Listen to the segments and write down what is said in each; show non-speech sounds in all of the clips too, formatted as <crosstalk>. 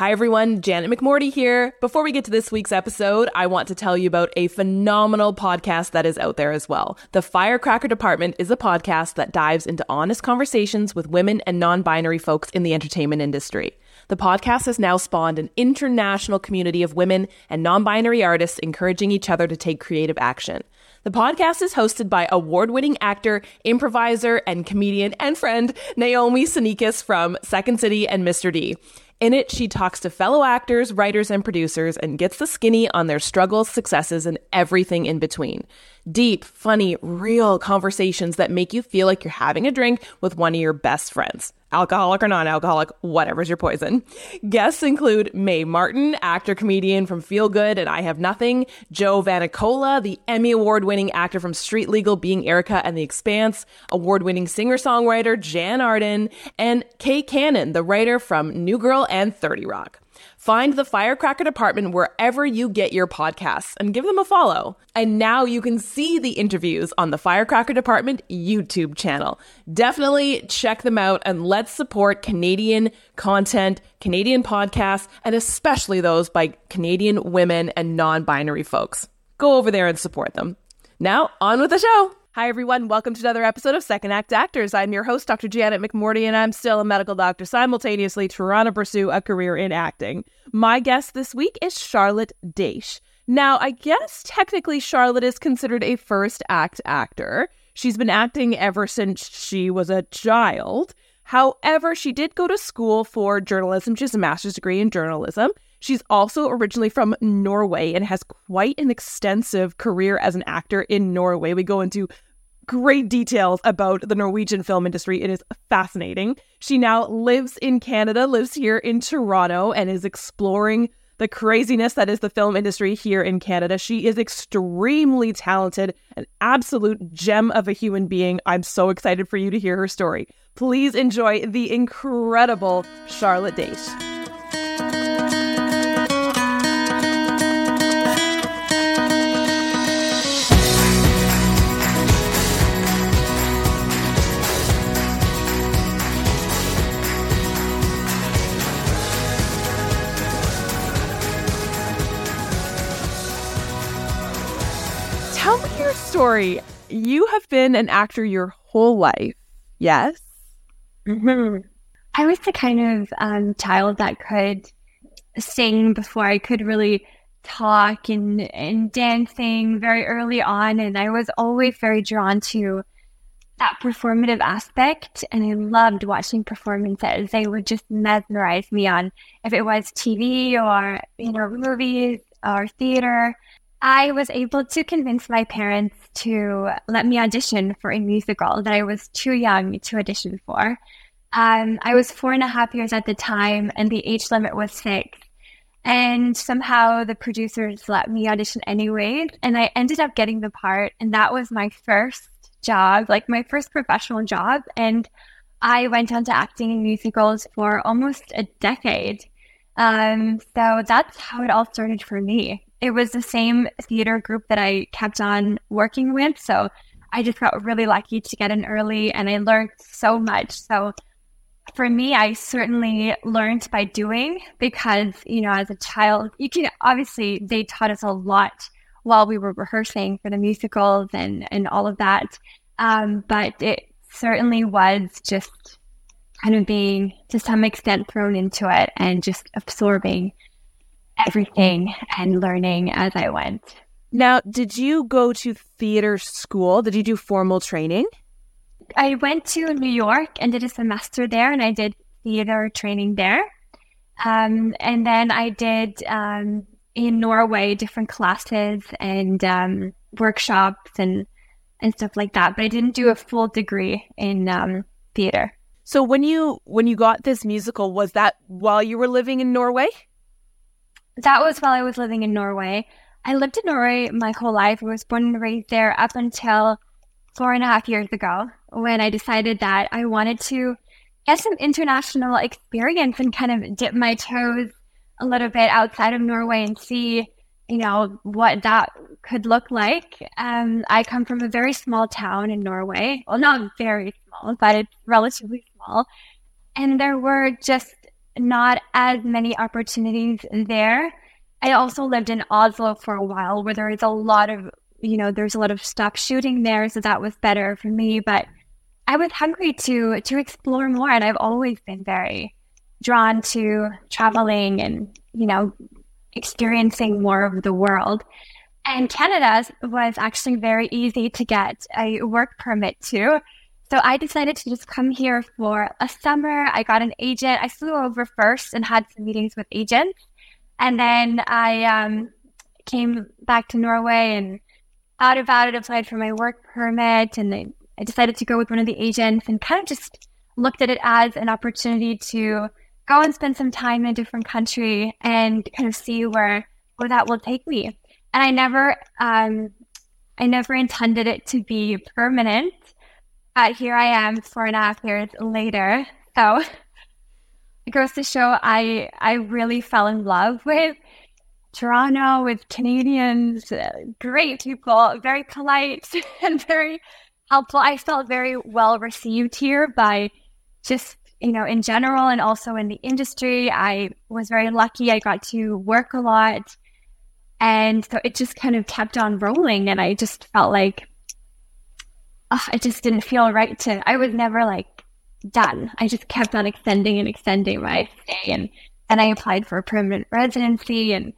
Hi, everyone. Janet McMordie here. Before we get to this week's episode, I want to tell you about a phenomenal podcast that is out there as well. The Firecracker Department is a podcast that dives into honest conversations with women and non binary folks in the entertainment industry. The podcast has now spawned an international community of women and non binary artists encouraging each other to take creative action. The podcast is hosted by award winning actor, improviser, and comedian and friend Naomi Snieckus from Second City and Mr. D. In it, she talks to fellow actors, writers, and producers and gets the skinny on their struggles, successes, and everything in between. Deep, funny, real conversations that make you feel like you're having a drink with one of your best friends. Alcoholic or non alcoholic, whatever's your poison. Guests include Mae Martin, actor comedian from Feel Good and I Have Nothing, Joe Vanicola, the Emmy Award winning actor from Street Legal, Being Erica and The Expanse, award winning singer songwriter Jann Arden, and Kay Cannon, the writer from New Girl and 30 Rock. Find the Firecracker Department wherever you get your podcasts and give them a follow. And now you can see the interviews on the Firecracker Department YouTube channel. Definitely check them out and let's support Canadian content, Canadian podcasts, and especially those by Canadian women and non binary folks. Go over there and support them. Now, on with the show. Hi, everyone. Welcome to another episode of Second Act Actors. I'm your host, Dr. Janet McMordie, and I'm still a medical doctor, simultaneously trying to pursue a career in acting. My guest this week is Charlot Daysh. Now, I guess technically Charlot is considered a first act actor. She's been acting ever since she was a child. However, she did go to school for journalism. She has a master's degree in journalism. She's also originally from Norway and has quite an extensive career as an actor in Norway. We go into great details about the Norwegian film industry. It is fascinating. She now lives in Canada, lives here in Toronto, and is exploring the craziness that is the film industry here in Canada. She is extremely talented, an absolute gem of a human being. I'm so excited for you to hear her story. Please enjoy the incredible Charlot Daysh. Story. You have been an actor your whole life, yes? Mm-hmm. I was the kind of um, child that could sing before I could really talk and, and dancing very early on. And I was always very drawn to that performative aspect. And I loved watching performances. They would just mesmerize me on if it was TV or, you know, movies or theater. I was able to convince my parents to let me audition for a musical that I was too young to audition for. Um, I was four and a half years at the time, and the age limit was six. And somehow the producers let me audition anyways, and I ended up getting the part. And that was my first job, like my first professional job. And I went on to acting in musicals for almost a decade. Um, so that's how it all started for me it was the same theater group that I kept on working with. So I just got really lucky to get in early and I learned so much. So for me, I certainly learned by doing because, you know, as a child, you can obviously, they taught us a lot while we were rehearsing for the musicals and, and all of that. Um, but it certainly was just kind of being to some extent thrown into it and just absorbing everything and learning as I went. Now, did you go to theater school? Did you do formal training? I went to New York and did a semester there, and I did theater training there. Um, and then I did um, in Norway different classes and um, workshops and and stuff like that. But I didn't do a full degree in um, theater. So when you when you got this musical, was that while you were living in Norway? That was while I was living in Norway. I lived in Norway my whole life. I was born and raised there up until four and a half years ago when I decided that I wanted to get some international experience and kind of dip my toes a little bit outside of Norway and see, you know, what that could look like. Um, I come from a very small town in Norway. Well, not very small, but it's relatively small. And there were just not as many opportunities there. I also lived in Oslo for a while where there is a lot of, you know, there's a lot of stuff shooting there. So that was better for me. But I was hungry to to explore more. And I've always been very drawn to traveling and, you know, experiencing more of the world. And Canada was actually very easy to get a work permit to. So I decided to just come here for a summer. I got an agent. I flew over first and had some meetings with agents. And then I um, came back to Norway and out about it, applied for my work permit. And I, I decided to go with one of the agents and kind of just looked at it as an opportunity to go and spend some time in a different country and kind of see where where that will take me. And I never um, I never intended it to be permanent. But here I am four and a half years later. So it goes to show I I really fell in love with Toronto, with Canadians, uh, great people, very polite <laughs> and very helpful. I felt very well received here by just you know, in general and also in the industry. I was very lucky. I got to work a lot. And so it just kind of kept on rolling. And I just felt like oh, it just didn't feel right to, I was never like done. I just kept on extending and extending my stay. And then I applied for a permanent residency. And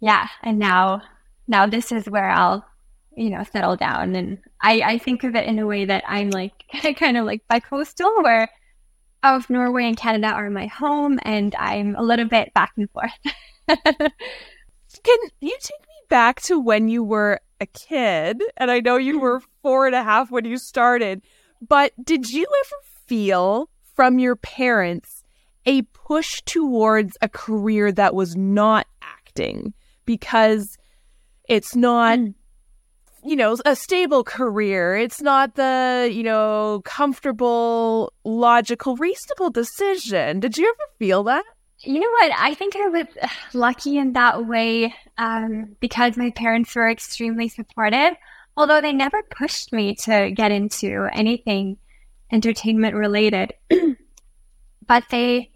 yeah, and now, now this is where I'll, you know, settle down. And I, I think of it in a way that I'm like <laughs> kind of like bi-coastal where of Norway and Canada are my home, and I'm a little bit back and forth. <laughs> Can you take me back to when you were a kid? And I know you were four and a half when you started, but did you ever feel from your parents a push towards a career that was not acting? Because it's not mm you know, a stable career. It's not the, you know, comfortable, logical, reasonable decision. Did you ever feel that? You know what? I think I was lucky in that way um, because my parents were extremely supportive, although they never pushed me to get into anything entertainment related. <clears throat> but they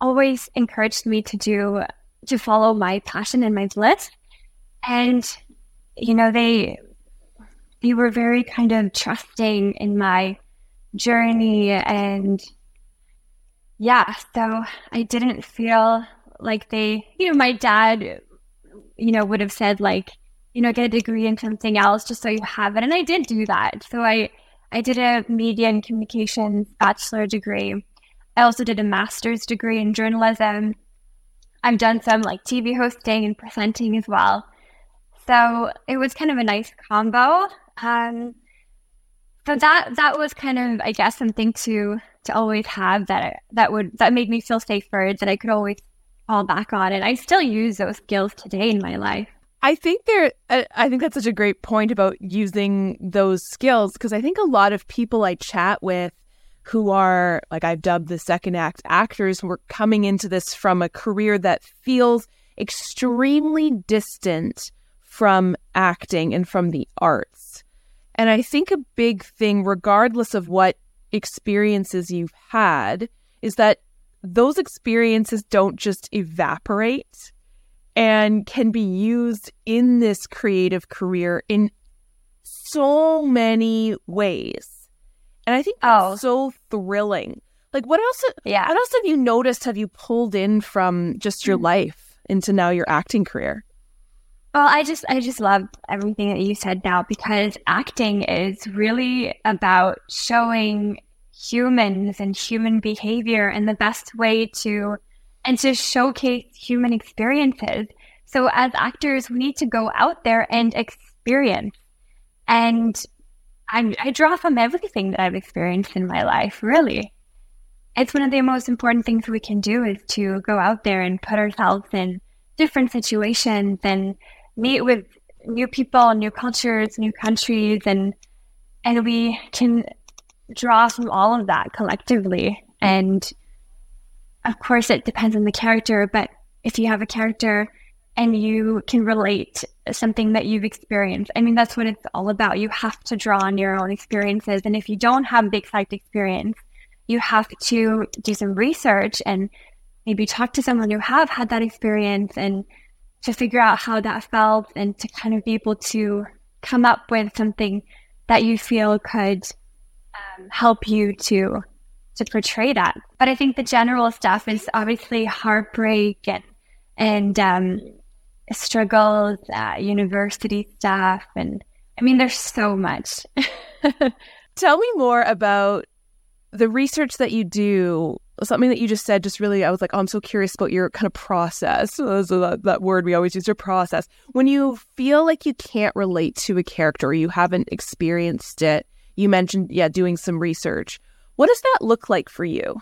always encouraged me to do, to follow my passion and my bliss. And, you know, they they were very kind of trusting in my journey and yeah so i didn't feel like they you know my dad you know would have said like you know get a degree in something else just so you have it and i did do that. So i i did a media and communications bachelor degree. I also did a master's degree in journalism. I've done some like tv hosting and presenting as well. So it was kind of a nice combo. Um, so that that was kind of, I guess, something to to always have that that would that made me feel safer that I could always fall back on, and I still use those skills today in my life. I think there, I think that's such a great point about using those skills because I think a lot of people I chat with who are like I've dubbed the second act actors were coming into this from a career that feels extremely distant from acting and from the arts. And I think a big thing, regardless of what experiences you've had, is that those experiences don't just evaporate and can be used in this creative career in so many ways. And I think that's oh. so thrilling. Like what else yeah. what else have you noticed have you pulled in from just your mm. life into now your acting career? Well, I just I just love everything that you said now because acting is really about showing humans and human behavior and the best way to and to showcase human experiences. So as actors, we need to go out there and experience. And I, I draw from everything that I've experienced in my life, really. It's one of the most important things we can do is to go out there and put ourselves in different situations and meet with new people, new cultures, new countries, and and we can draw from all of that collectively. And of course, it depends on the character, but if you have a character and you can relate something that you've experienced, I mean, that's what it's all about. You have to draw on your own experiences. And if you don't have big exact experience, you have to do some research and maybe talk to someone who have had that experience and to figure out how that felt and to kind of be able to come up with something that you feel could um, help you to to portray that. But I think the general stuff is obviously heartbreak and and um, struggles, uh, university stuff, and I mean, there's so much. <laughs> Tell me more about the research that you do. Something that you just said, just really, I was like, oh, I'm so curious about your kind of process. <laughs> So that, that word we always use, your process. When you feel like you can't relate to a character, or you haven't experienced it, you mentioned, yeah, doing some research. What does that look like for you?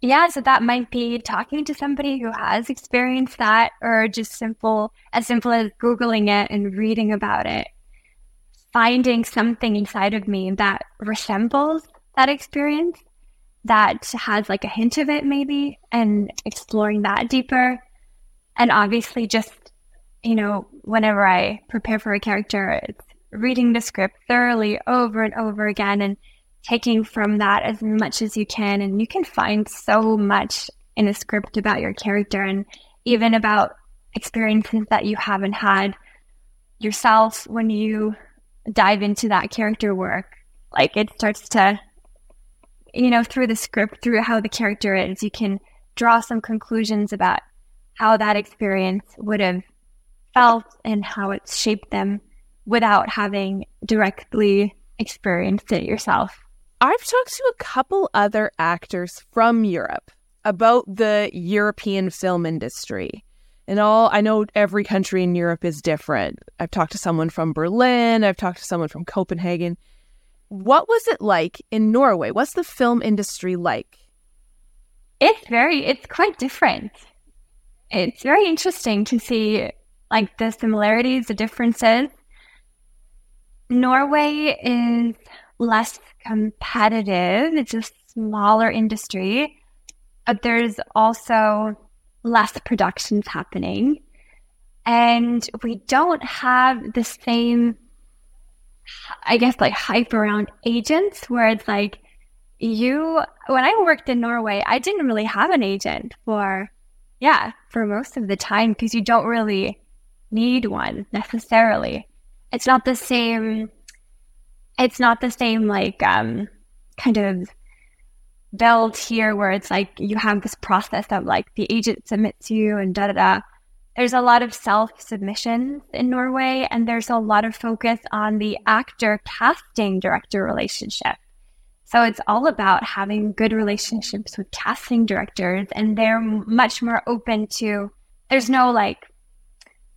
Yeah, so that might be talking to somebody who has experienced that, or just simple, as simple as Googling it and reading about it, finding something inside of me that resembles that experience, that has like a hint of it, maybe, and exploring that deeper. And obviously, just, you know, whenever I prepare for a character, it's reading the script thoroughly over and over again and taking from that as much as you can. And you can find so much in a script about your character and even about experiences that you haven't had yourself when you dive into that character work. Like it starts to, you know, through the script, through how the character is, you can draw some conclusions about how that experience would have felt and how it's shaped them without having directly experienced it yourself. I've talked to a couple other actors from Europe about the European film industry. And all I know every country in Europe is different. I've talked to someone from Berlin, I've talked to someone from Copenhagen. What was it like in Norway? What's the film industry like? It's very it's quite different. It's very interesting to see like the similarities, the differences. Norway is less competitive. It's a smaller industry, but there's also less productions happening. And we don't have the same, I guess, like hype around agents where it's like, you, when I worked in Norway, I didn't really have an agent for, yeah, for most of the time because you don't really need one necessarily. It's not the same it's not the same like um kind of build here where it's like you have this process of like the agent submits you and da da da. There's a lot of self submissions in Norway, and there's a lot of focus on the actor casting director relationship. So it's all about having good relationships with casting directors, and they're much more open to. There's no like,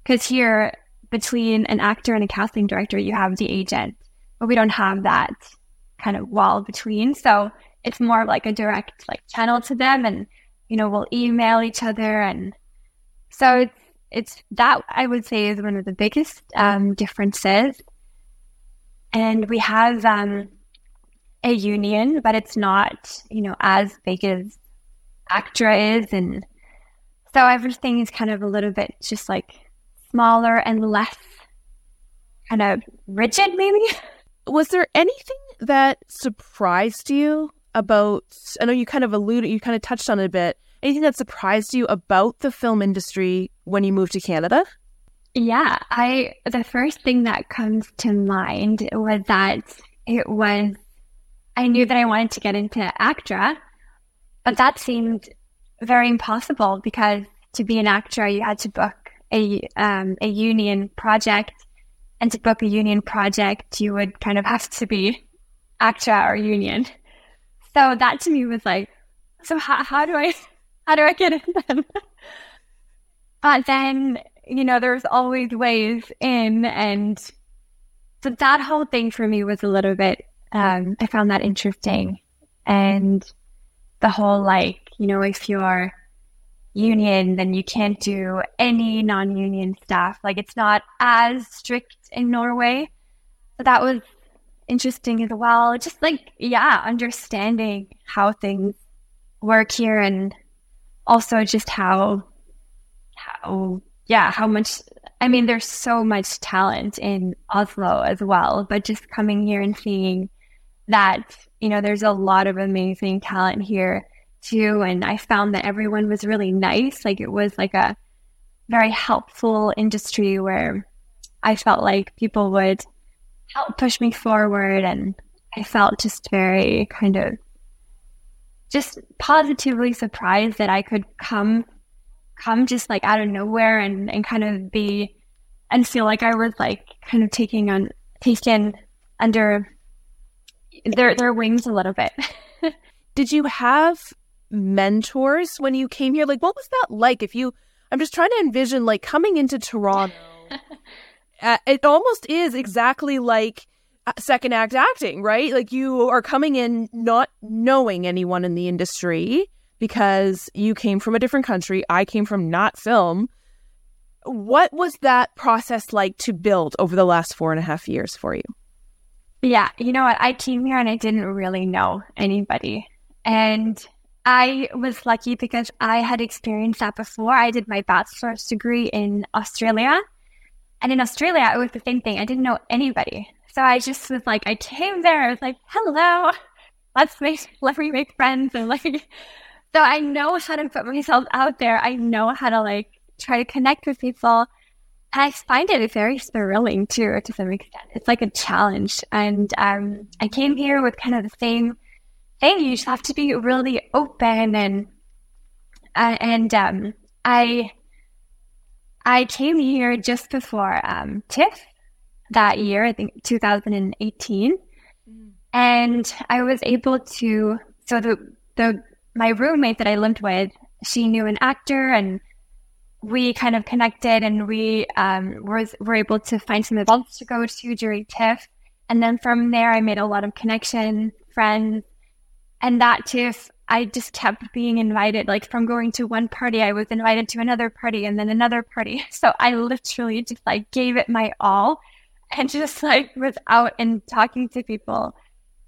because here between an actor and a casting director, you have the agent, but we don't have that kind of wall between. So it's more like a direct like channel to them and you know we'll email each other and so it's it's that I would say is one of the biggest um, differences. And we have um, a union, but it's not you know as big as ACTRA is, and so everything is kind of a little bit just like smaller and less kind of rigid, maybe. was there anything that surprised you about I know you kind of alluded you kind of touched on it a bit. Anything that surprised you about the film industry when you moved to Canada? Yeah, I the first thing that comes to mind was that it was I knew that I wanted to get into ACTRA, but that seemed very impossible because to be an actor you had to book a um, a union project and to book a union project, you would kind of have to be ACTRA or union. So that to me was like, so how, how do I, how do I get in them? <laughs> but then, you know, there's always ways in. And so that whole thing for me was a little bit, um, I found that interesting. And the whole like, you know, if you're union, then you can't do any non union stuff. Like it's not as strict in Norway. So that was interesting as well. Just like, yeah, understanding how things work here and also just how, how, yeah, how much, I mean, there's so much talent in Oslo as well, but just coming here and seeing that, you know, there's a lot of amazing talent here too. And I found that everyone was really nice. Like it was like a very helpful industry where I felt like people would help push me forward. And I felt just very kind of just positively surprised that I could come come just like out of nowhere and, and kind of be and feel like I was like kind of taking on taken under their their wings a little bit. <laughs> Did you have mentors when you came here? Like what was that like if you I'm just trying to envision like coming into Toronto. <laughs> uh, it almost is exactly like second act acting, right? Like you are coming in not knowing anyone in the industry because you came from a different country. I came from not film. What was that process like to build over the last four and a half years for you? Yeah, you know what? I came here and I didn't really know anybody. And I was lucky because I had experienced that before. I did my bachelor's degree in Australia. And in Australia, it was the same thing. I didn't know anybody. So I just was like, I came there. I was like, hello, let's make, let me make friends. And like, so I know how to put myself out there. I know how to like try to connect with people. And I find it very thrilling too, to some extent. It's like a challenge. And um, I came here with kind of the same thing. You just have to be really open and uh, and um, I I came here just before um, TIFF that year, I think 2018, mm. and I was able to. So the the my roommate that I lived with, she knew an actor and we kind of connected and we um, were, were able to find some events to go to during TIFF. And then from there, I made a lot of connections, friends. And that TIFF, I just kept being invited. Like from going to one party, I was invited to another party and then another party. <laughs> So I literally just like gave it my all and just like was out and talking to people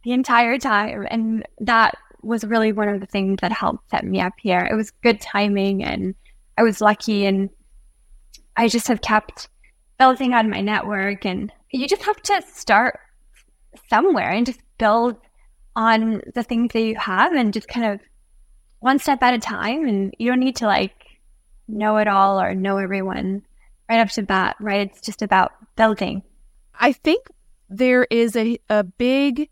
the entire time. And that was really one of the things that helped set me up here. It was good timing and I was lucky and I just have kept building on my network and you just have to start somewhere and just build on the things that you have and just kind of one step at a time and you don't need to like know it all or know everyone right up to bat, right? It's just about building. I think there is a, a big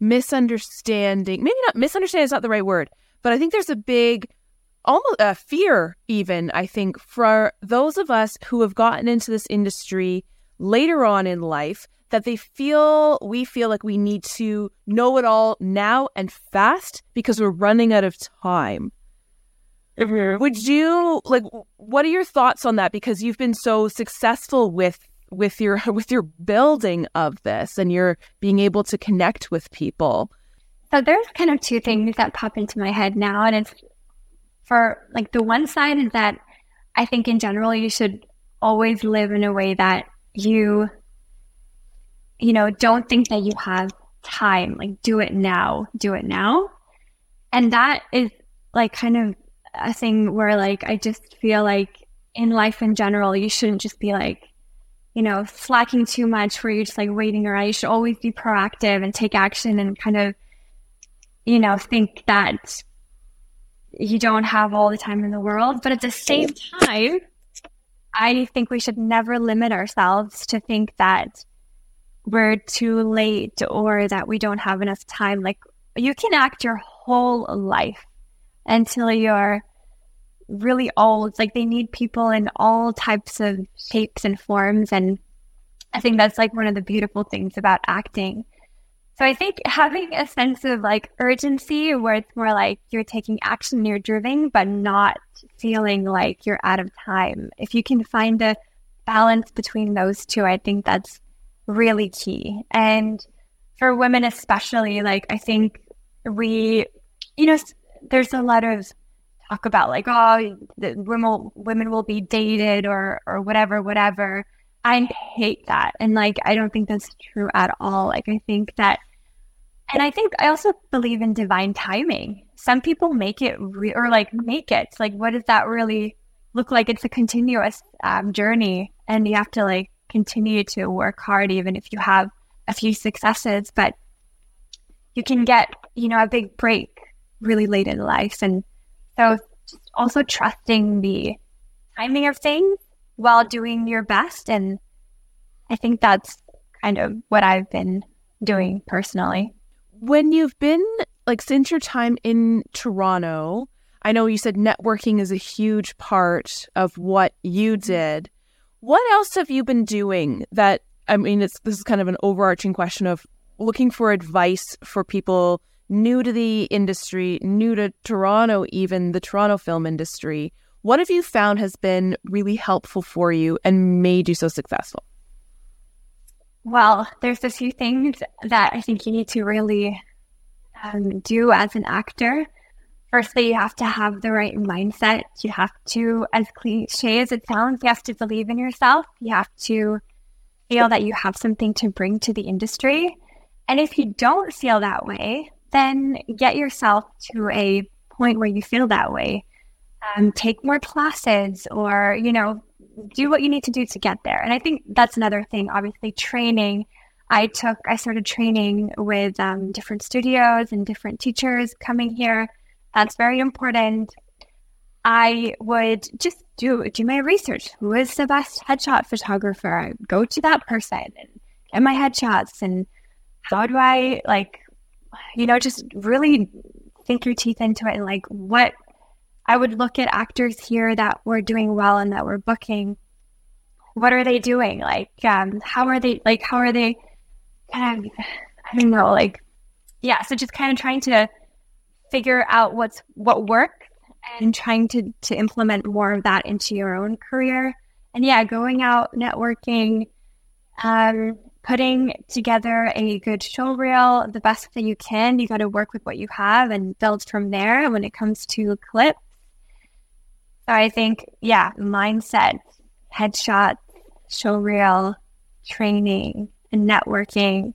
misunderstanding. Maybe not misunderstanding is not the right word, but I think there's a big almost a uh, fear even i think for those of us who have gotten into this industry later on in life that they feel we feel like we need to know it all now and fast because we're running out of time mm-hmm. would you like what are your thoughts on that because you've been so successful with with your <laughs> with your building of this and your being able to connect with people. So there's kind of two things that pop into my head now. And it's for like the one side is that i think in general you should always live in a way that you you know don't think that you have time. Like do it now do it now. And that is like kind of a thing where like i just feel like in life in general you shouldn't just be like you know, slacking too much where you're just like waiting around. You should always be proactive and take action and kind of, you know, think that you don't have all the time in the world. But at the same time, I think we should never limit ourselves to think that we're too late or that we don't have enough time. Like you can act your whole life until you're really old. Like they need people in all types of shapes and forms. And I think that's like one of the beautiful things about acting. So I think having a sense of like urgency where it's more like you're taking action, you're driven, but not feeling like you're out of time. If you can find a balance between those two, I think that's really key. And for women, especially, like I think we, you know, there's a lot of talk about like oh the women women will be dated or or whatever whatever. I hate that. And like i don't think that's true at all. Like i think that and i think i also believe in divine timing. Some people make it re- or like make it. Like what does that really look like? It's a continuous um, journey and you have to like continue to work hard even if you have a few successes but you can get you know a big break really late in life. And so just also trusting the timing of things while doing your best. And I think that's kind of what I've been doing personally. When you've been like since your time in Toronto, I know you said networking is a huge part of what you mm-hmm. did. What else have you been doing that I mean it's this is kind of an overarching question of looking for advice for people new to the industry, new to Toronto even the Toronto film industry. What have you found has been really helpful for you and made you so successful? Well, there's a few things that I think you need to really um, do as an actor. Firstly, you have to have the right mindset. You have to, as cliche as it sounds, you have to believe in yourself. You have to feel that you have something to bring to the industry. And if you don't feel that way, then get yourself to a point where you feel that way. Um, take more classes or, you know, do what you need to do to get there. And I think that's another thing, obviously, training. I took, I started training with um, different studios and different teachers coming here. That's very important. I would just do do my research. Who is the best headshot photographer? I go to that person and get my headshots. And how do I like, you know, just really think your teeth into it and like what I would look at actors here that were doing well and that were booking. What are they doing? Like, um, how are they? Like, how are they? Kind of, I don't know. Like, yeah. So just kind of trying to figure out what's what works and trying to to implement more of that into your own career. And yeah, going out networking, um, putting together a good show reel the best that you can. You got to work with what you have and build from there. When it comes to clips so I think, yeah, mindset, headshot, show reel, training, and networking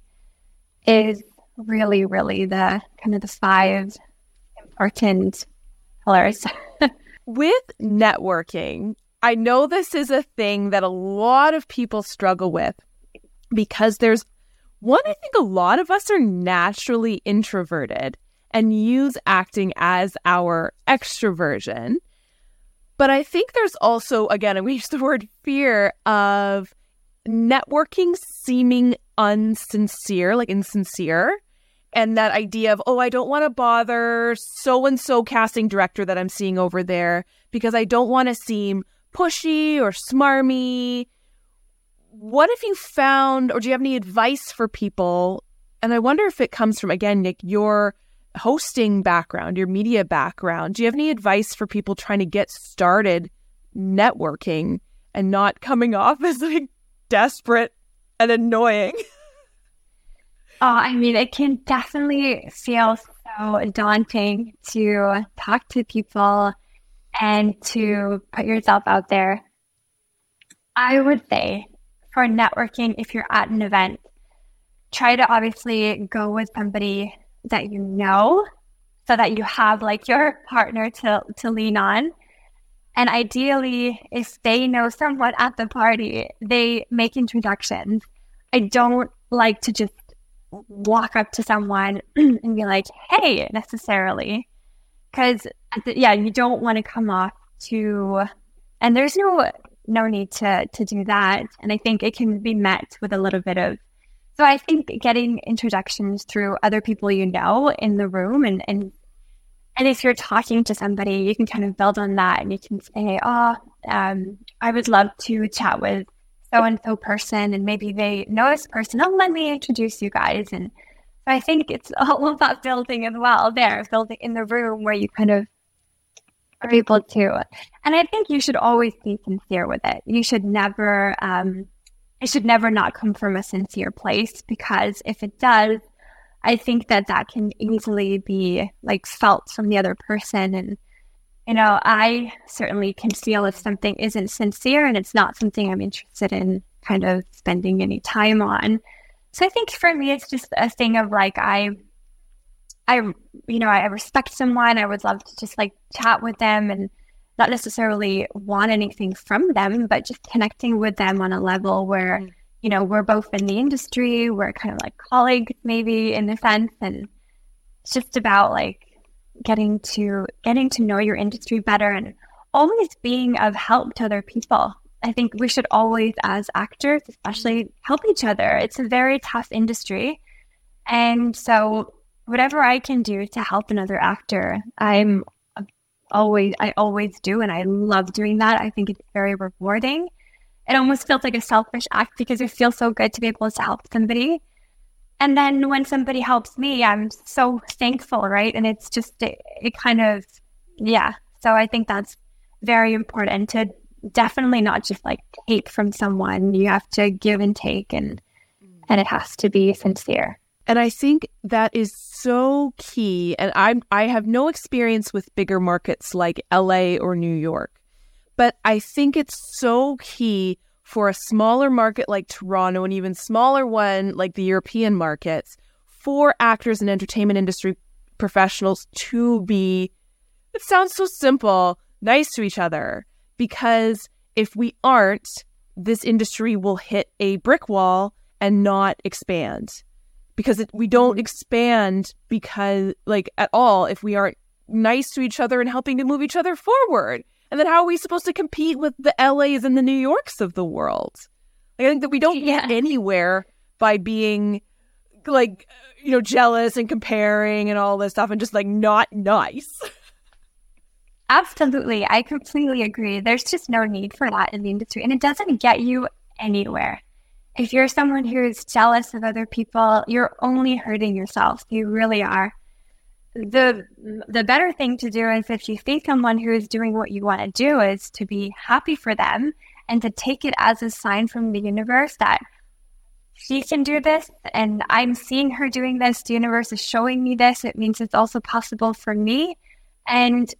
is really, really the kind of the five important pillars. <laughs> With networking, I know this is a thing that a lot of people struggle with because there's one, I think a lot of us are naturally introverted and use acting as our extroversion. But I think there's also, again, and we use the word fear of networking seeming unsincere, like insincere. And that idea of, oh, I don't want to bother so and so casting director that I'm seeing over there because I don't want to seem pushy or smarmy. What if you found, or do you have any advice for people? And I wonder if it comes from, again, Nick, your hosting background, your media background, do you have any advice for people trying to get started networking and not coming off <laughs> as like desperate and annoying? <laughs> Oh, I mean, it can definitely feel so daunting to talk to people and to put yourself out there. I would say for networking, if you're at an event, try to obviously go with somebody that you know so that you have like your partner to to lean on. And ideally if they know someone at the party they make introductions. I don't like to just walk up to someone <clears throat> and be like hey necessarily. Because yeah you don't want to come off to and there's no no need to to do that and i think it can be met with a little bit of so I think getting introductions through other people you know in the room and, and and if you're talking to somebody, you can kind of build on that and you can say, Oh, um, I would love to chat with so and so person and maybe they know this person. Oh, let me introduce you guys. And so I think it's <laughs> all about building as well there, building in the room where you kind of are able to. And I think you should always be sincere with it. You should never um, it should never not come from a sincere place because if it does, I think that that can easily be like felt from the other person. And, you know, I certainly can feel if something isn't sincere and it's not something I'm interested in kind of spending any time on. So I think for me, it's just a thing of like, I, I, you know, I respect someone. I would love to just like chat with them and not necessarily want anything from them, but just connecting with them on a level where, mm. you know, we're both in the industry, we're kind of like colleagues maybe in a sense. And it's just about like, getting to getting to know your industry better and always being of help to other people. I think we should always, as actors, especially, help each other. It's a very tough industry. And so, whatever I can do to help another actor, I'm always, I always do. And I love doing that. I think it's very rewarding. It almost feels like a selfish act because it feels so good to be able to help somebody. And then when somebody helps me, I'm so thankful, right? And it's just, it, it kind of, yeah. So I think that's very important to definitely not just like take from someone. You have to give and take and mm. and it has to be sincere. And I think that is so key. And I'm I have no experience with bigger markets like LA or New York. But I think it's so key for a smaller market like Toronto and even smaller one like the European markets for actors and entertainment industry professionals to be it sounds so simple nice to each other because if we aren't, this industry will hit a brick wall and not expand because it, we don't mm-hmm. expand because like at all if we aren't nice to each other and helping to move each other forward. And then how are we supposed to compete with the LAs and the New Yorks of the world? Like, I think that we don't yeah. get anywhere by being like you know jealous and comparing and all this stuff and just like not nice. <laughs> Absolutely. I completely agree. There's just no need for that in the industry, and it doesn't get you anywhere. If you're someone who's jealous of other people, you're only hurting yourself. You really are. The the better thing to do is if you see someone who is doing what you want to do is to be happy for them and to take it as a sign from the universe that she can do this and I'm seeing her doing this. The universe is showing me this. It means it's also possible for me. And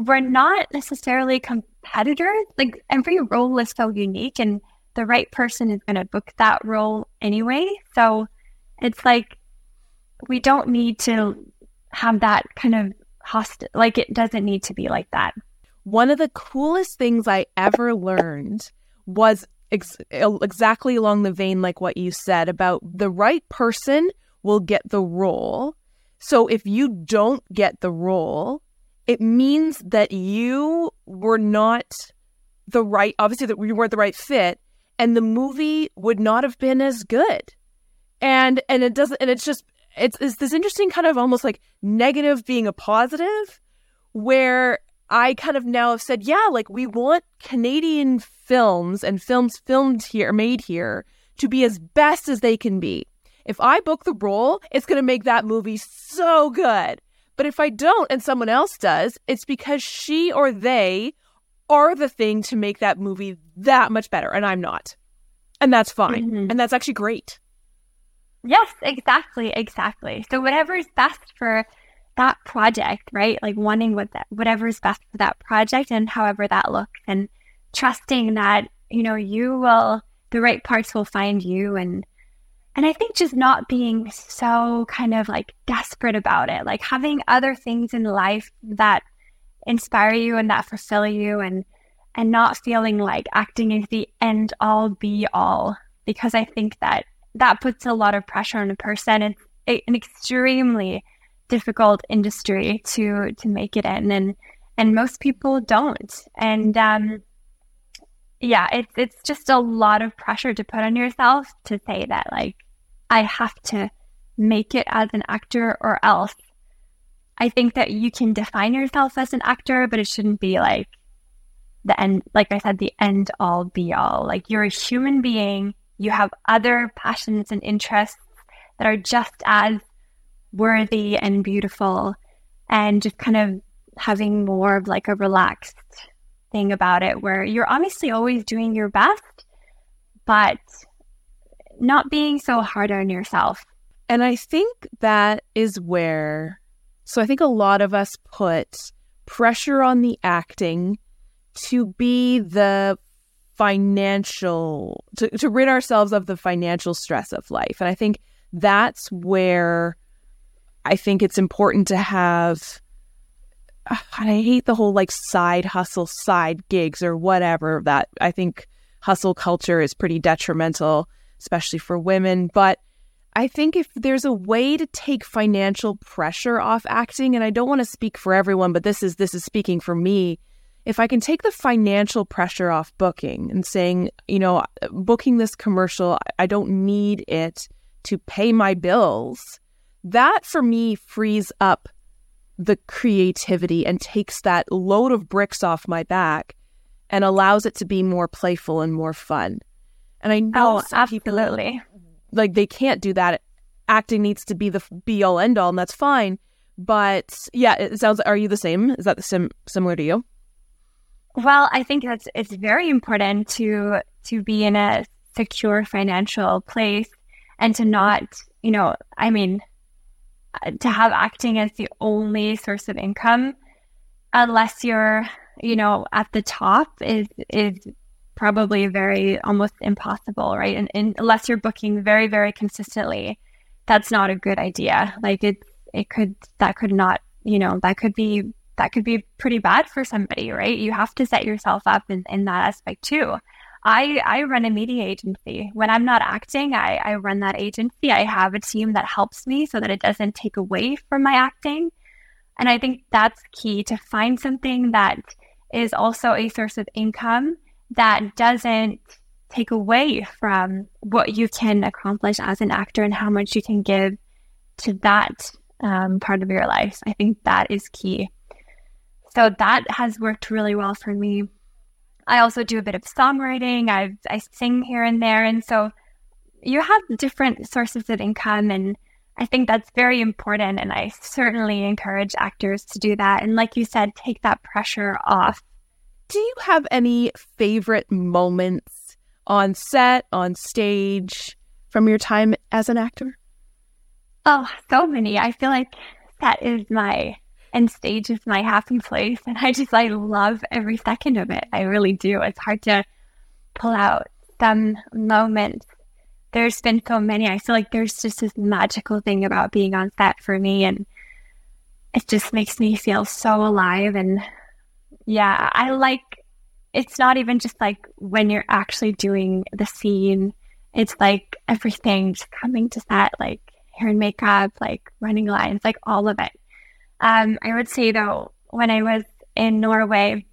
we're not necessarily competitors. Like every role is so unique and the right person is going to book that role anyway. So it's like we don't need to have that kind of hostile, like it doesn't need to be like that. One of the coolest things I ever learned was ex- exactly along the vein like what you said about the right person will get the role. So if you don't get the role, it means that you were not the right, obviously, that you weren't the right fit, and the movie would not have been as good. And and it doesn't, and it's just it's, it's this interesting kind of almost like negative being a positive, where I kind of now have said, yeah, like we want Canadian films and films filmed here, made here, to be as best as they can be. If I book the role, it's going to make that movie so good. But if I don't and someone else does, it's because she or they are the thing to make that movie that much better. And I'm not. And that's fine. Mm-hmm. And that's actually great. Yes, exactly. Exactly. So, whatever is best for that project, right? Like wanting what that, whatever is best for that project and however that looks, and trusting that, you know, you will, the right parts will find you and and I think just not being so kind of like desperate about it, like having other things in life that inspire you and that fulfill you and and not feeling like acting is the end all be all because I think that that puts a lot of pressure on a person. It's an extremely difficult industry to to make it in and and most people don't. And um yeah, it's it's just a lot of pressure to put on yourself to say that like I have to make it as an actor or else. I think that you can define yourself as an actor, but it shouldn't be like the end, like I said, the end all be all. Like you're a human being, you have other passions and interests that are just as worthy and beautiful, and just kind of having more of like a relaxed thing about it where you're obviously always doing your best, but not being so hard on yourself. And I think that is where, so I think a lot of us put pressure on the acting to be the financial, to, to rid ourselves of the financial stress of life. And I think that's where I think it's important to have. <sighs> I hate the whole like side hustle, side gigs, or whatever that I think hustle culture is pretty detrimental especially for women. But I think if there's a way to take financial pressure off acting, and I don't want to speak for everyone, but this is this is speaking for me. If I can take the financial pressure off booking and saying, you know, booking this commercial, I don't need it to pay my bills, that for me frees up the creativity and takes that load of bricks off my back and allows it to be more playful and more fun. And I know oh, absolutely. People, like they can't do that. Acting needs to be the be all end all, and that's fine. But yeah, it sounds. Are you the same? Is that the sim similar to you? Well, I think that's it's very important to to be in a secure financial place and to not, you know, I mean, uh, to have acting as the only source of income, unless you're, you know, at the top, is is probably very almost impossible, right? And, and unless you're booking very, very consistently, that's not a good idea. Like it, it could, that could not, you know, that could be, that could be pretty bad for somebody, right? You have to set yourself up in, in that aspect too. I, I run a media agency. When I'm not acting, I, I run that agency. I have a team that helps me so that it doesn't take away from my acting. And I think that's key to find something that is also a source of income that doesn't take away from what you can accomplish as an actor and how much you can give to that um, part of your life. I think that is key. So that has worked really well for me. I also do a bit of songwriting. I I sing here and there, and so you have different sources of income, and I think that's very important. And I certainly encourage actors to do that. And like you said, take that pressure off do you have any favorite moments on set, on stage from your time as an actor? Oh, so many. I feel like that is my and stage is my happy place and I just I love every second of it. I really do. It's hard to pull out some moments. There's been so many. I feel like there's just this magical thing about being on set for me and it just makes me feel so alive and yeah, I like it's not even just like when you're actually doing the scene, it's like everything just coming to set, like hair and makeup, like running lines, like all of it. Um, I would say though, when I was in Norway,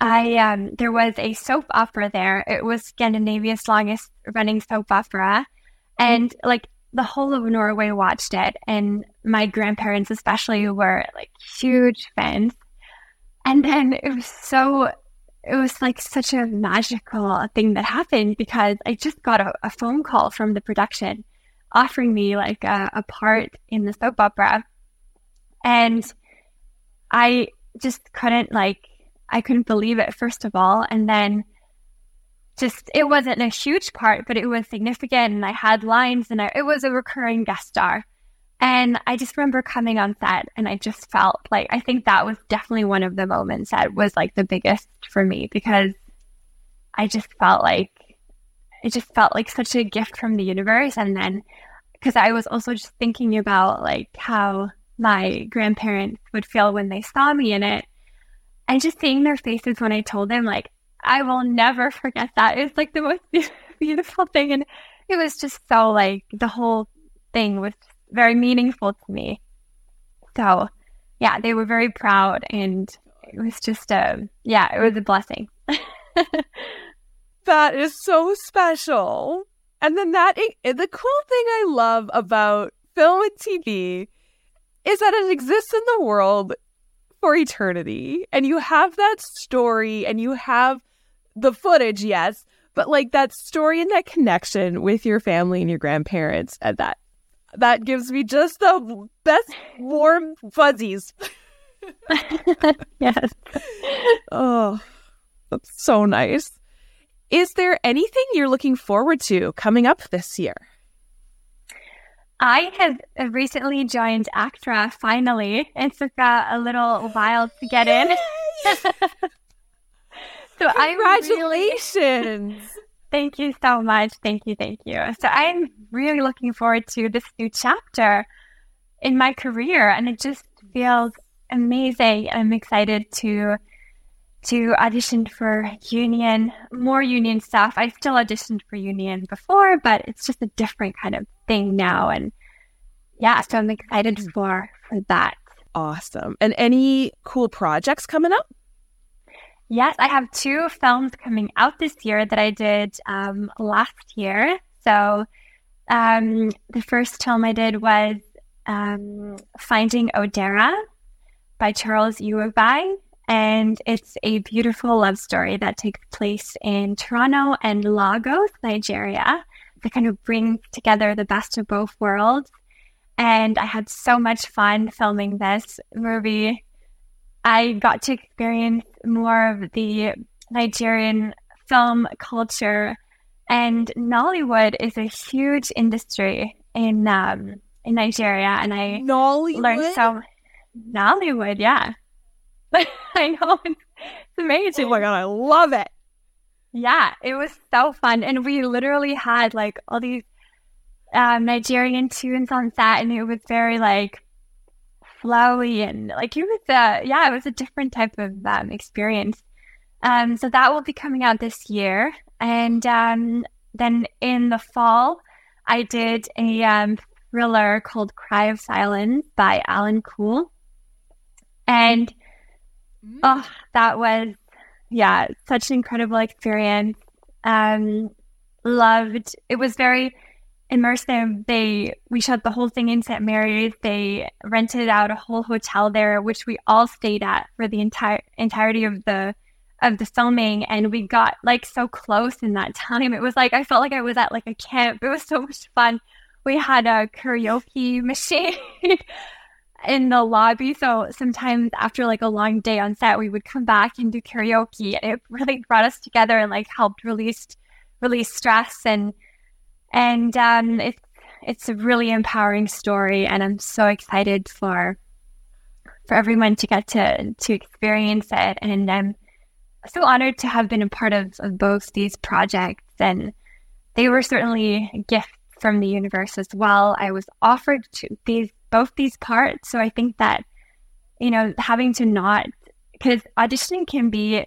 I um, there was a soap opera there. It was Scandinavia's longest running soap opera, and like the whole of Norway watched it, and my grandparents especially were like huge fans. And then it was so, it was like such a magical thing that happened because I just got a, a phone call from the production offering me like a, a part in the soap opera. And I just couldn't like, I couldn't believe it, first of all. And then just, it wasn't a huge part, but it was significant. And I had lines and I, it was a recurring guest star. And I just remember coming on set and I just felt like I think that was definitely one of the moments that was like the biggest for me because I just felt like it just felt like such a gift from the universe. And then because I was also just thinking about like how my grandparents would feel when they saw me in it and just seeing their faces when I told them, like, I will never forget that. It was like the most <laughs> beautiful thing. And it was just so like the whole thing was very meaningful to me. So, yeah, they were very proud, and it was just a yeah, it was a blessing. <laughs> that is so special. And then that the cool thing I love about film and TV is that it exists in the world for eternity, and you have that story, and you have the footage, yes, but like that story and that connection with your family and your grandparents, and that that gives me just the best warm fuzzies. <laughs> <laughs> yes. Oh, that's so nice. Is there anything you're looking forward to coming up this year? I have recently joined ACTRA finally. It took a little while to get in. <laughs> so Congratulations. Really... Thank you so much. Thank you. Thank you. So I'm really looking forward to this new chapter in my career and it just feels amazing. I'm excited to to audition for union, more union stuff. I still auditioned for union before, but it's just a different kind of thing now. And yeah, so I'm excited mm-hmm. for for that. Awesome. And any cool projects coming up? Yes, I have two films coming out this year that I did um, last year. So um, the first film I did was um, Finding Odera by Charles Uwagbai. And it's a beautiful love story that takes place in Toronto and Lagos, Nigeria, that kind of brings together the best of both worlds. And I had so much fun filming this movie. I got to experience more of the Nigerian film culture, and Nollywood is a huge industry in um, in Nigeria, and I Nollywood? learned so Nollywood, yeah. <laughs> I know it's, amazing. Oh my god, I love it. Yeah, it was so fun, and we literally had like all these um, Nigerian tunes on set, and it was very like flowy and like it was a yeah, it was a different type of um, experience. Um, so that will be coming out this year, and um, then in the fall, I did a um, thriller called Cry of Silence by Alan Cool. And mm. oh, that was, yeah, such an incredible experience. Um, loved it was very immersive. They we shot the whole thing in St. Mary's. They rented out a whole hotel there, which we all stayed at for the entire entirety of the of the filming and we got like so close in that <laughs> time. It was like I felt like I was at like a camp. It was so much fun. We had a karaoke <laughs> machine in the lobby. So sometimes after like a long day on set, we would come back and do karaoke. And it really brought us together and like helped release release stress and and um, it's it's a really empowering story. And I'm so excited for for everyone to get to to experience it. And I'm so honored to have been a part of, of both these projects. And they were certainly a gift from the universe as well. I was offered to these both these parts. So I think that, you know, having to not, because auditioning can be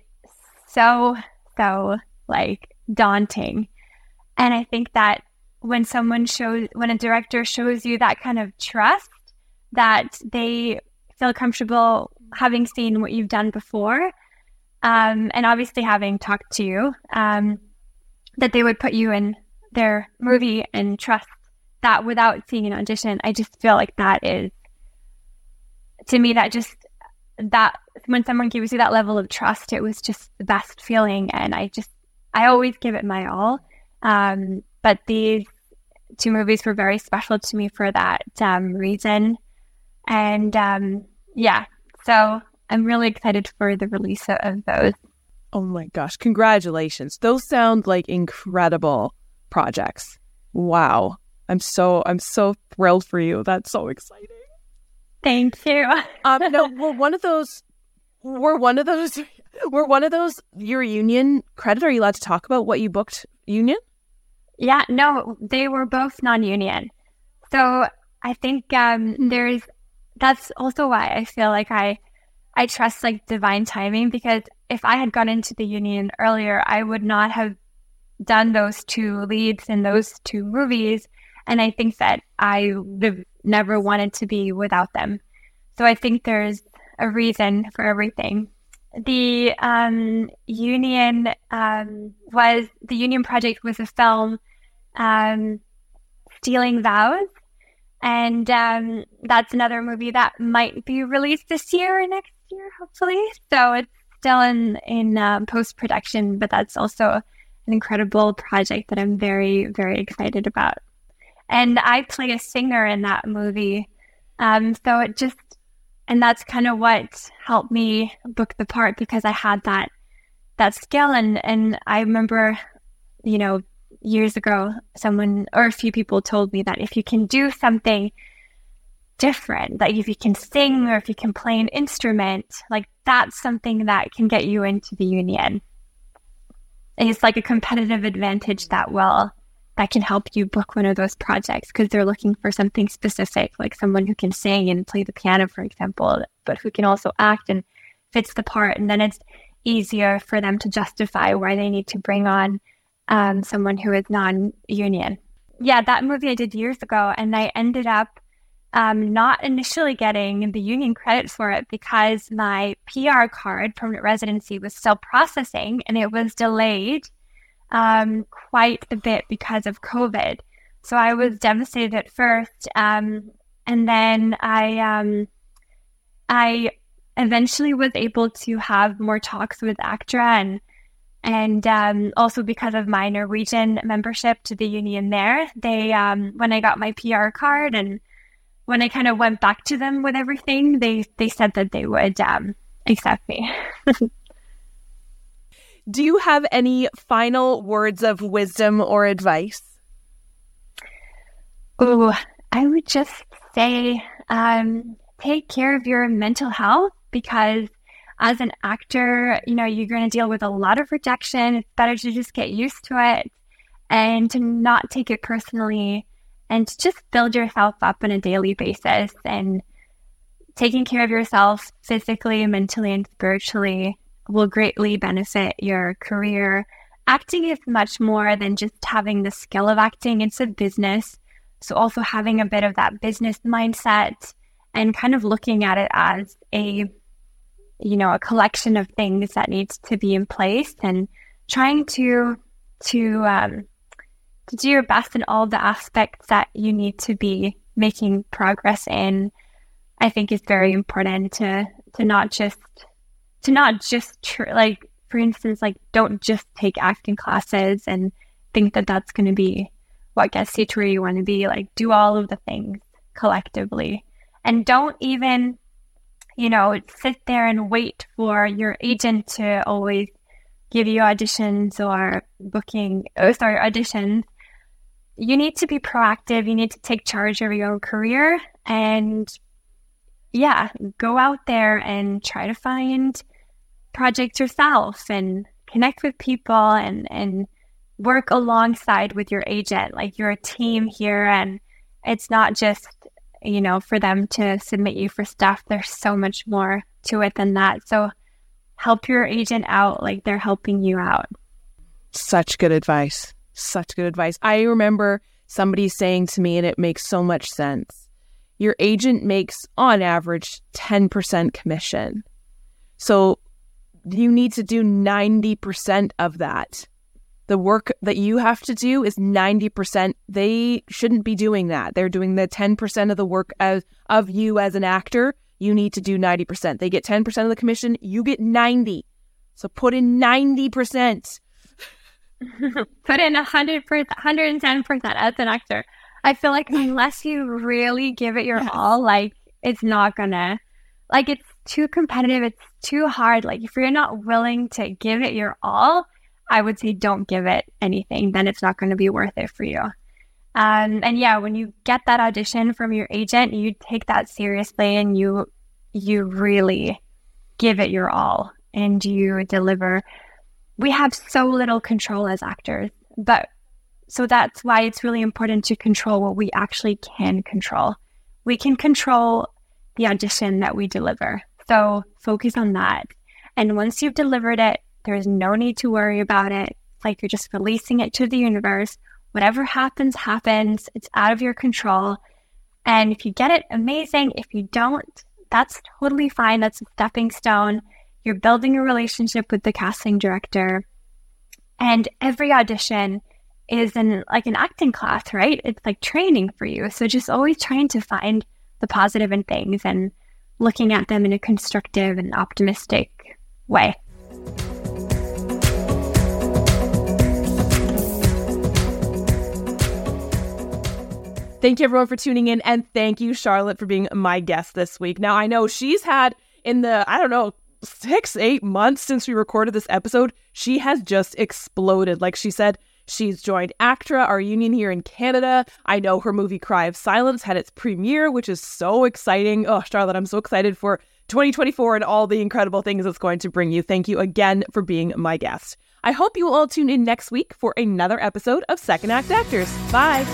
so, so like daunting. And I think that when someone shows, when a director shows you that kind of trust, that they feel comfortable having seen what you've done before, um, and obviously having talked to you, um, that they would put you in their movie and trust that without seeing an audition, I just feel like that is, to me, that just, that when someone gives you that level of trust, it was just the best feeling. And I just, I always give it my all. Um, but these two movies were very special to me for that um, reason. And um, yeah, so I'm really excited for the release of those. Oh my gosh, congratulations. Those sound like incredible projects. Wow. I'm so I'm so thrilled for you. That's so exciting. Thank you. <laughs> um, no, we're one of those. We're one of those. <laughs> We're one of those. Your union credit. Are you allowed to talk about what you booked union? Yeah, no, they were both non-union. So I think um, there's. That's also why I feel like I, I trust like divine timing because if I had gone into the union earlier, I would not have done those two leads in those two movies and I think that I would have never wanted to be without them. So I think there's a reason for everything. The um, Union um, was the Union Project was a film, um, Stealing Vows, and um, that's another movie that might be released this year or next year, hopefully. So it's still in in um, post production, but that's also an incredible project that I'm very very excited about and I play a singer in that movie. Um, so it just, and that's kind of what helped me book the part because I had that that skill, and and I remember, you know, years ago, someone or a few people told me that if you can do something different, like if you can sing or if you can play an instrument, like that's something that can get you into the union. And it's like a competitive advantage that will that can help you book one of those projects because they're looking for something specific, like someone who can sing and play the piano, for example, but who can also act and fits the part. And then it's easier for them to justify why they need to bring on um, someone who is non-union. Yeah, that movie I did years ago, and I ended up um, not initially getting the union credit for it because my PR card, permanent residency, was still processing and it was delayed um, quite a bit because of COVID. So I was devastated at first, um, and then I um, I eventually was able to have more talks with ACTRA and and um, also because of my Norwegian membership to the union there, they um, when I got my PR card and when I kind of went back to them with everything, they they said that they would um, accept me. <laughs> Do you have any final words of wisdom or advice? Oh, I would just say um, take care of your mental health because as an actor, you know, you're going to deal with a lot of rejection. It's better to just get used to it and to not take it personally and to just build yourself up on a daily basis and taking care of yourself physically, mentally, and spiritually will greatly benefit your career. Acting is much more than just having the skill of acting, it's a business. So, also having a bit of that business mindset and kind of looking at it as a you know a collection of things that needs to be in place and trying to to um, to do your best in all the aspects that you need to be making progress in i think is very important to to not just to not just tr- like for instance like don't just take acting classes and think that that's going to be what gets you to where you want to be. Like do all of the things collectively. And don't even you know sit there and wait for your agent to always give you auditions or booking oh sorry auditions. You need to be proactive. You need to take charge of your own career and yeah go out there and try to find projects yourself and connect with people and and work alongside with your agent. Like you're a team here and it's not just you know, for them to submit you for stuff. There's so much more to it than that. So help your agent out like they're helping you out. Such good advice. Such good advice. I remember somebody saying to me, and it makes so much sense your agent makes on average 10% commission. So you need to do 90% of that the work that you have to do is 90%. They shouldn't be doing that. They're doing the 10% of the work as, of you as an actor. You need to do 90%. They get 10% of the commission, you get 90. So put in 90%. <laughs> put in 100%, 110% as an actor. I feel like unless you really give it your all, like it's not gonna, like it's too competitive. It's too hard. Like if you're not willing to give it your all, I would say don't give it anything. Then it's not going to be worth it for you. Um, and yeah, when you get that audition from your agent, you take that seriously and you you really give it your all and you deliver. We have so little control as actors, but so that's why it's really important to control what we actually can control. We can control the audition that we deliver. So focus on that. And once you've delivered it, there's no need to worry about it. like you're just releasing it to the universe. Whatever happens, happens. It's out of your control. And if you get it, amazing. If you don't, that's totally fine. That's a stepping stone. You're building a relationship with the casting director. And every audition is in like an acting class, right? It's like training for you. So just always trying to find the positive in things and looking at them in a constructive and optimistic way. Thank you everyone for tuning in and thank you Charlot for being my guest this week. Now I know she's had in the I don't know 6 8 months since we recorded this episode, she has just exploded. Like she said, she's joined ACTRA, our union here in Canada. I know her movie Cry of Silence had its premiere, which is so exciting. Oh, Charlot, I'm so excited for 2024 and all the incredible things it's going to bring you. Thank you again for being my guest. I hope you will all tune in next week for another episode of Second Act Actors. Bye.